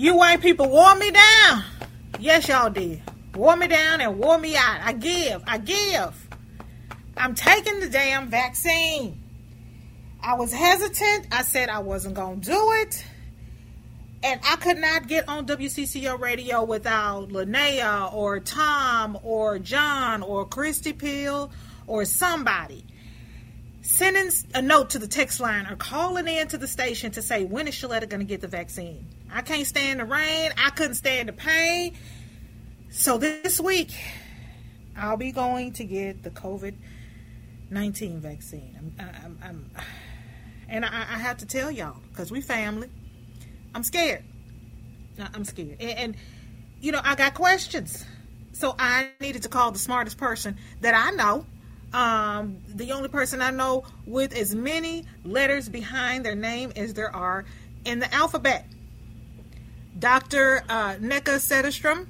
You white people wore me down. Yes, y'all did. Wore me down and wore me out. I give. I give. I'm taking the damn vaccine. I was hesitant. I said I wasn't going to do it. And I could not get on WCCO radio without Linnea or Tom or John or Christy Peel or somebody sending a note to the text line or calling in to the station to say when is Shaletta going to get the vaccine. I can't stand the rain. I couldn't stand the pain. So this week, I'll be going to get the COVID nineteen vaccine. I'm, I'm, I'm and I, I have to tell y'all because we family. I'm scared. I'm scared, and, and you know I got questions. So I needed to call the smartest person that I know. Um, the only person I know with as many letters behind their name as there are in the alphabet. Dr. Uh, Nneka Sederstrom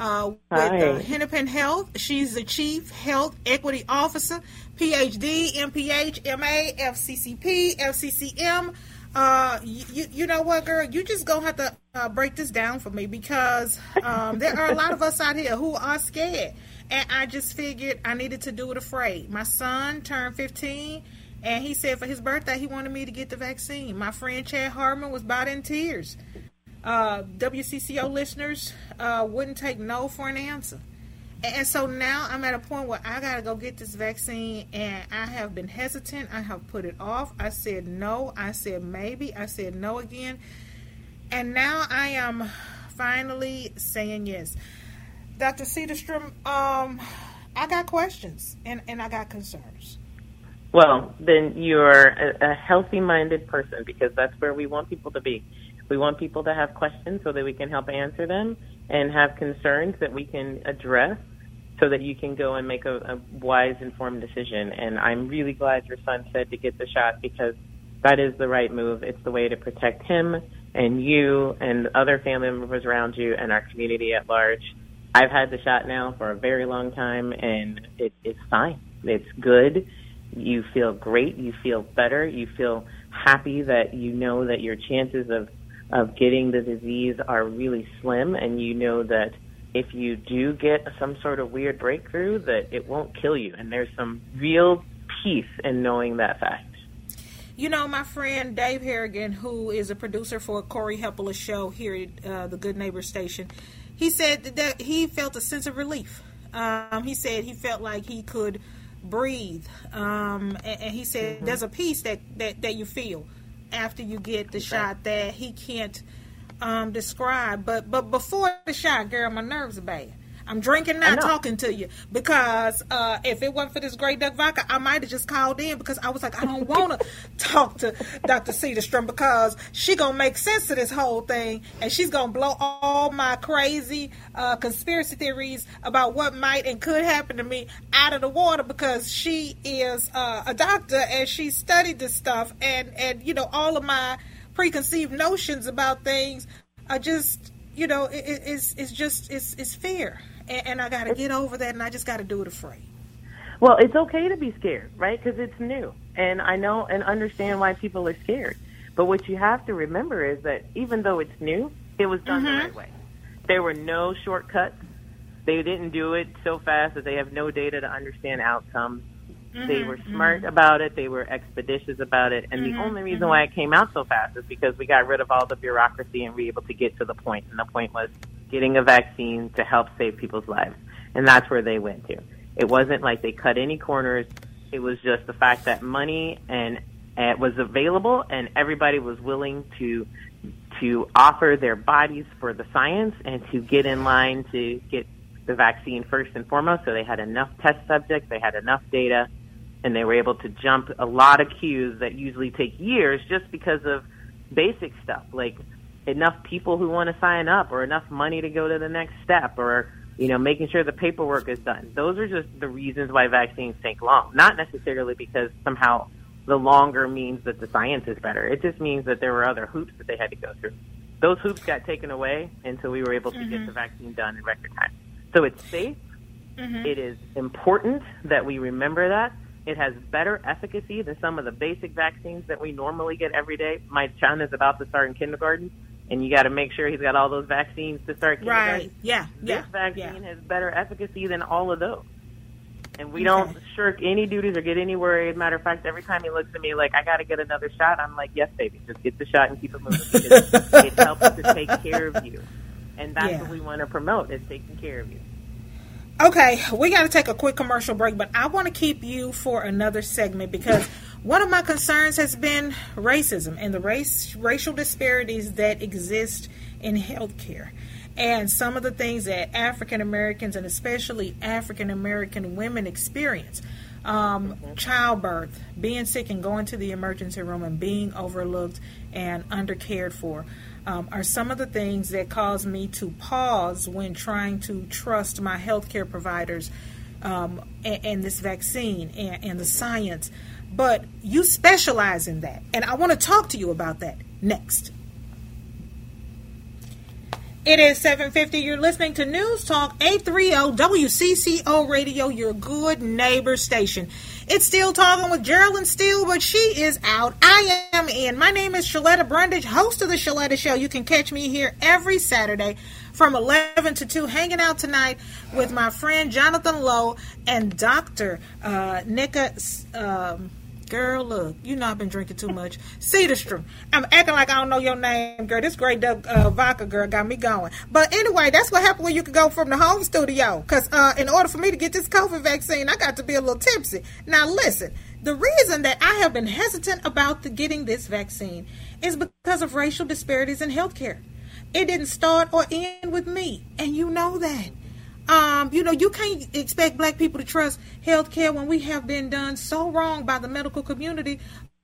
uh, with uh, Hennepin Health. She's the Chief Health Equity Officer, PhD, MPH, MA, FCCP, FCCM. Uh, you, you know what, girl? You just gonna have to uh, break this down for me because um, there are a lot of us out here who are scared, and I just figured I needed to do it afraid. My son turned 15, and he said for his birthday he wanted me to get the vaccine. My friend Chad Hartman was about in tears uh, WCCO listeners uh, wouldn't take no for an answer. And, so now I'm at a point where I got to go get this vaccine, and I have been hesitant. I have put it off. I said no. I said maybe. I said no again. And now I am finally saying yes. Dr. Sederstrom, um, I got questions and, and I got concerns. Well, then you're a, a healthy minded person because that's where we want people to be. We want people to have questions so that we can help answer them and have concerns that we can address so that you can go and make a, a wise, informed decision. And I'm really glad your son said to get the shot because that is the right move. It's the way to protect him and you and other family members around you and our community at large. I've had the shot now for a very long time and it, it's fine. It's good. You feel great. You feel better. You feel happy that you know that your chances of of getting the disease are really slim and you know that if you do get some sort of weird breakthrough that it won't kill you and there's some real peace in knowing that fact. You know, my friend Dave Harrigan, who is a producer for Cory Hepola's show here at uh, the Good Neighbor Station, he said that he felt a sense of relief. Um, he said he felt like he could breathe, um, and, and he said Mm-hmm. there's a peace that, that, that you feel after you get the shot that he can't um, describe. But but before the shot, girl, my nerves are bad. I'm drinking, not talking to you, because uh, if it wasn't for this Grey Duck vodka, I might have just called in because I was like, I don't want to talk to Dr. Sederstrom because she gonna make sense of this whole thing, and she's gonna blow all my crazy uh, conspiracy theories about what might and could happen to me out of the water because she is uh, a doctor and she studied this stuff, and and you know all of my preconceived notions about things are just you know it, it- it's it's just it's it's fear and, and i gotta get over that and i just gotta do it afraid Well, it's okay to be scared, right? Because it's new. And I know and understand why people are scared. But what you have to remember is that even though it's new, it was done the right mm-hmm. way. There were no shortcuts. They didn't do it so fast that they have no data to understand outcomes. Mm-hmm, they were smart mm-hmm. about it. They were expeditious about it. And mm-hmm, the only reason mm-hmm. why it came out so fast is because we got rid of all the bureaucracy and we were able to get to the point. And the point was getting a vaccine to help save people's lives. And that's where they went to. It wasn't like they cut any corners. It was just the fact that money and it was available and everybody was willing to to offer their bodies for the science and to get in line to get the vaccine first and foremost. So they had enough test subjects, they had enough data, and they were able to jump a lot of queues that usually take years just because of basic stuff like enough people who want to sign up or enough money to go to the next step or you know making sure the paperwork is done those are just the reasons why vaccines take long not necessarily because somehow the longer means that the science is better it just means that there were other hoops that they had to go through those hoops got taken away until we were able to mm-hmm. get the vaccine done in record time so it's safe. Mm-hmm. It is important that we remember that. It has better efficacy than some of the basic vaccines that we normally get every day. My son is about to start in kindergarten, and you got to make sure he's got all those vaccines to start kindergarten. Right. Yeah. This yeah. vaccine yeah. has better efficacy than all of those. And we okay. don't shirk any duties or get any worried. Matter of fact, every time he looks at me like, I got to get another shot, I'm like, yes, baby, just get the shot and keep it moving. Because it helps to take care of you. And that's yeah. what we want to promote is taking care of you. Okay, we got to take a quick commercial break, but I want to keep you for another segment because one of my concerns has been racism and the race racial disparities that exist in healthcare. And some of the things that African Americans and especially African American women experience. Um, childbirth, being sick and going to the emergency room and being overlooked and undercared for um, are some of the things that cause me to pause when trying to trust my healthcare providers um, and, and, this vaccine and, and the science. But you specialize in that, and I want to talk to you about that next. It is 750. You're listening to News Talk 830 WCCO Radio, your good neighbor station. It's still talking with Geraldine Steele, but she is out. I am in. My name is Shaletta Brundage, host of the Shaletta Show. You can catch me here every Saturday from 11 to 2, hanging out tonight with my friend Jonathan Lowe and Dr. Uh, Nneka. Um, Girl, look, you know I've been drinking too much. Sederstrom. I'm acting like I don't know your name, girl. This great uh, vodka girl got me going. But anyway, that's what happened when you could go from the home studio. Because uh, in order for me to get this COVID vaccine, I got to be a little tipsy. Now, listen, the reason that I have been hesitant about the, getting this vaccine is because of racial disparities in healthcare. It didn't start or end with me, and you know that. Um, you know, you can't expect black people to trust healthcare when we have been done so wrong by the medical community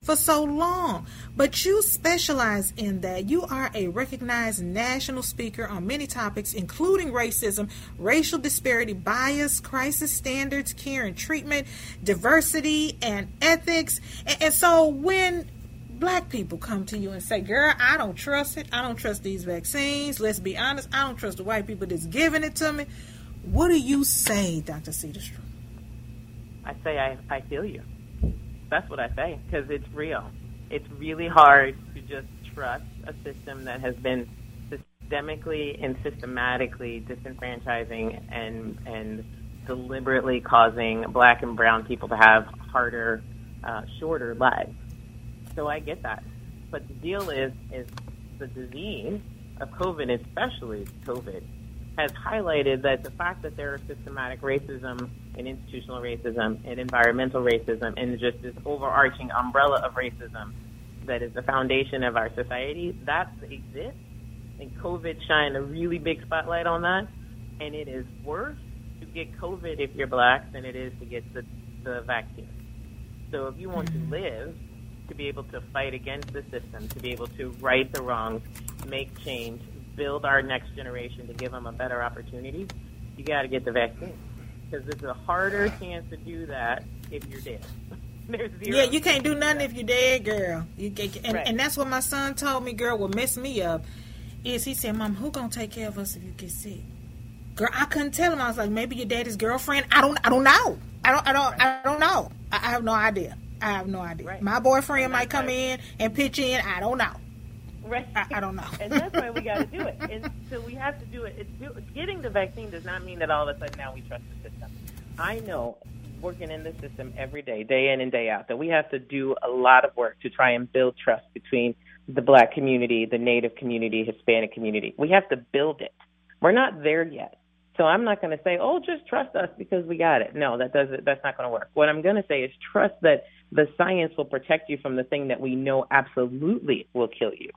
for so long. But you specialize in that. You are a recognized national speaker on many topics, including racism, racial disparity, bias, crisis standards, care and treatment, diversity, and ethics. And, and so when black people come to you and say, Girl, I don't trust it. I don't trust these vaccines. Let's be honest. I don't trust the white people that's giving it to me. What do you say, Dr. Sederstrom? I say I, I feel you. That's what I say because it's real. It's really hard to just trust a system that has been systemically and systematically disenfranchising and and deliberately causing black and brown people to have harder, uh, shorter lives. So I get that. But the deal is, is the disease of COVID, especially COVID, has highlighted that the fact that there is systematic racism and institutional racism and environmental racism and just this overarching umbrella of racism that is the foundation of our society, that exists. And COVID shined a really big spotlight on that. And it is worse to get COVID if you're black than it is to get the, the vaccine. So if you want to mm-hmm. live, to be able to fight against the system, to be able to right the wrongs, make change, build our next generation to give them a better opportunity, you got to get the vaccine because it's a harder chance to do that if you're dead. yeah, you can't do nothing if you're dead, girl. You get, and, right. and that's what my son told me, girl. What messed me up is he said, "Mom, who gonna take care of us if you get sick?" Girl, I couldn't tell him. I was like, maybe your daddy's girlfriend. I don't. I don't know. I don't. I don't. Right. I don't know. I, I, have no idea. I have no idea. Right. My boyfriend might come in and pitch in. I don't know. Right. I, I, don't know. and that's why we got to do it. And so we have to do it. It's do, getting the vaccine does not mean that all of a sudden now we trust the system. I know working in the system every day, day in and day out, that we have to do a lot of work to try and build trust between the black community, the native community, Hispanic community. We have to build it. We're not there yet. So I'm not going to say, "Oh, just trust us because we got it." No, that doesn't that's not going to work. What I'm going to say is trust that the science will protect you from the thing that we know absolutely will kill you.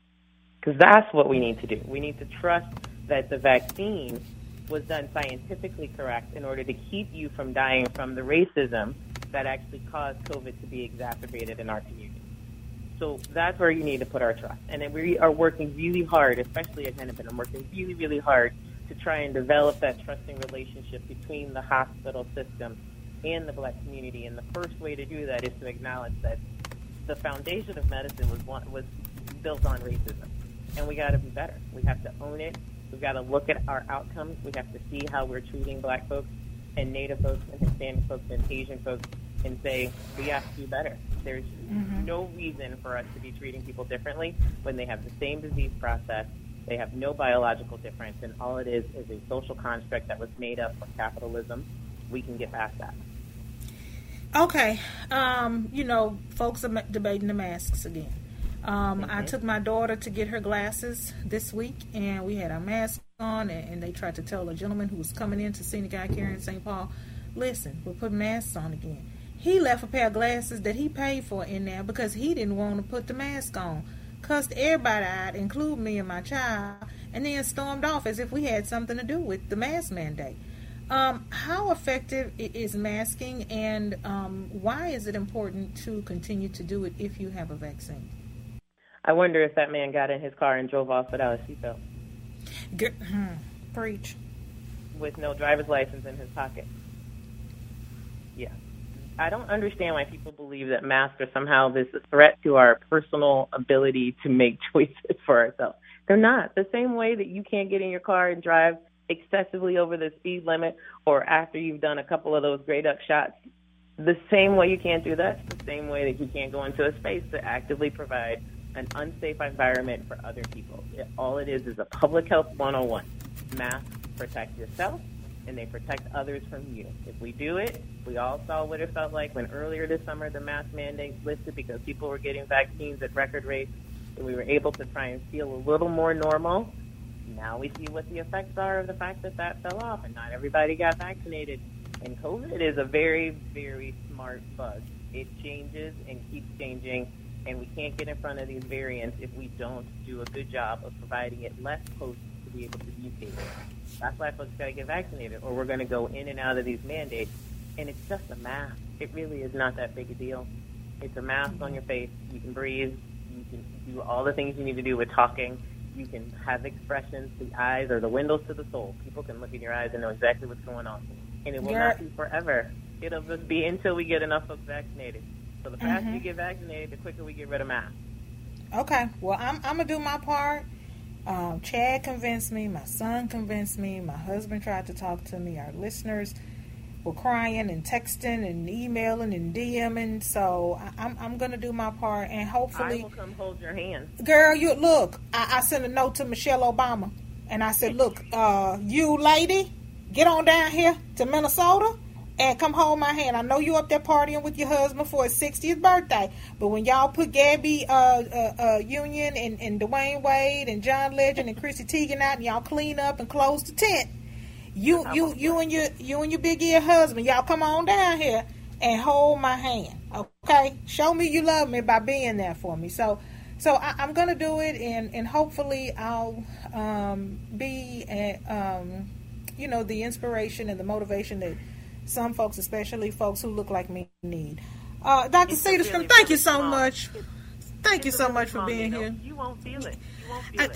Cuz that's what we need to do. We need to trust that the vaccine was done scientifically correct in order to keep you from dying from the racism that actually caused COVID to be exacerbated in our community. So that's where you need to put our trust. And then we are working really hard, especially at Hennepin, I'm working really, really hard to try and develop that trusting relationship between the hospital system and the black community. And the first way to do that is to acknowledge that the foundation of medicine was was built on racism, and we got to be better. We have to own it. We've got to look at our outcomes. We have to see how we're treating black folks and Native folks and Hispanic folks and Asian folks and say we have to do better. There's mm-hmm. no reason for us to be treating people differently when they have the same disease process. They have no biological difference, and all it is is a social construct that was made up for capitalism. We can get past that. Okay, um, you know, folks are debating the masks again. Um, mm-hmm. I took my daughter to get her glasses this week, and we had our mask on, and, and, they tried to tell a gentleman who was coming in to see the guy carrying St. Paul, listen, we're putting masks on again. He left a pair of glasses that he paid for in there because he didn't want to put the mask on. Cussed everybody out, including me and my child, and then stormed off as if we had something to do with the mask mandate. Um, how effective is masking, and um, why is it important to continue to do it if you have a vaccine? I wonder if that man got in his car and drove off without a seatbelt. Good. Hmm. Preach. With no driver's license in his pocket. Yeah. I don't understand why people believe that masks are somehow this threat to our personal ability to make choices for ourselves. They're not. The same way that you can't get in your car and drive excessively over the speed limit or after you've done a couple of those grade up shots. The same way you can't do that, the same way that you can't go into a space to actively provide an unsafe environment for other people. It, all it is is a public health 101. Masks protect yourself and they protect others from you. If we do it, we all saw what it felt like when earlier this summer the mask mandates lifted because people were getting vaccines at record rates and we were able to try and feel a little more normal now we see what the effects are of the fact that that fell off and not everybody got vaccinated. And COVID is a very, very smart bug. It changes and keeps changing, and we can't get in front of these variants if we don't do a good job of providing it less potent to be able to mutate. That's why folks got to get vaccinated, or we're going to go in and out of these mandates. And it's just a mask. It really is not that big a deal. It's a mask on your face. You can breathe. You can do all the things you need to do with talking you can have expressions. The eyes are the windows to the soul. People can look in your eyes and know exactly what's going on. And it will You're... not be forever. It'll just be until we get enough folks vaccinated. So the faster mm-hmm. you get vaccinated, the quicker we get rid of masks. Okay. Well, I'm, I'm going to do my part. Um, Chad convinced me. My son convinced me. My husband tried to talk to me. Our listeners were crying and texting and emailing and DMing. So I, am I'm, I'm gonna do my part and hopefully I will come hold your hand. Girl, you look. I, I sent a note to Michelle Obama and I said, look, uh, you lady, get on down here to Minnesota and come hold my hand. I know you up there partying with your husband for his 60th birthday, but when y'all put Gabby uh, uh, uh, Union and, and Dwyane Wade and John Legend and Chrissy Teigen out and y'all clean up and close the tent, you you you and your you and your big ear husband, y'all come on down here and hold my hand. Okay? Show me you love me by being there for me. So so I, am gonna do it and and hopefully I'll um, be a, um, you know the inspiration and the motivation that some folks, especially folks who look like me, need. Uh, Dr. Sederstrom, thank you so much. Thank you so much for being here. You won't feel it. I,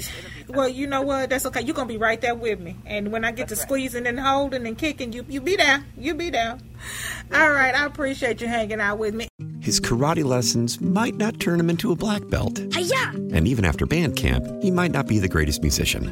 well, you know what? That's okay. You're gonna be right there with me, and when I get That's to right. squeezing and holding and kicking, you you be there. You be there. All right. I appreciate you hanging out with me. His karate lessons might not turn him into a black belt. Hi-ya! And even after band camp, he might not be the greatest musician.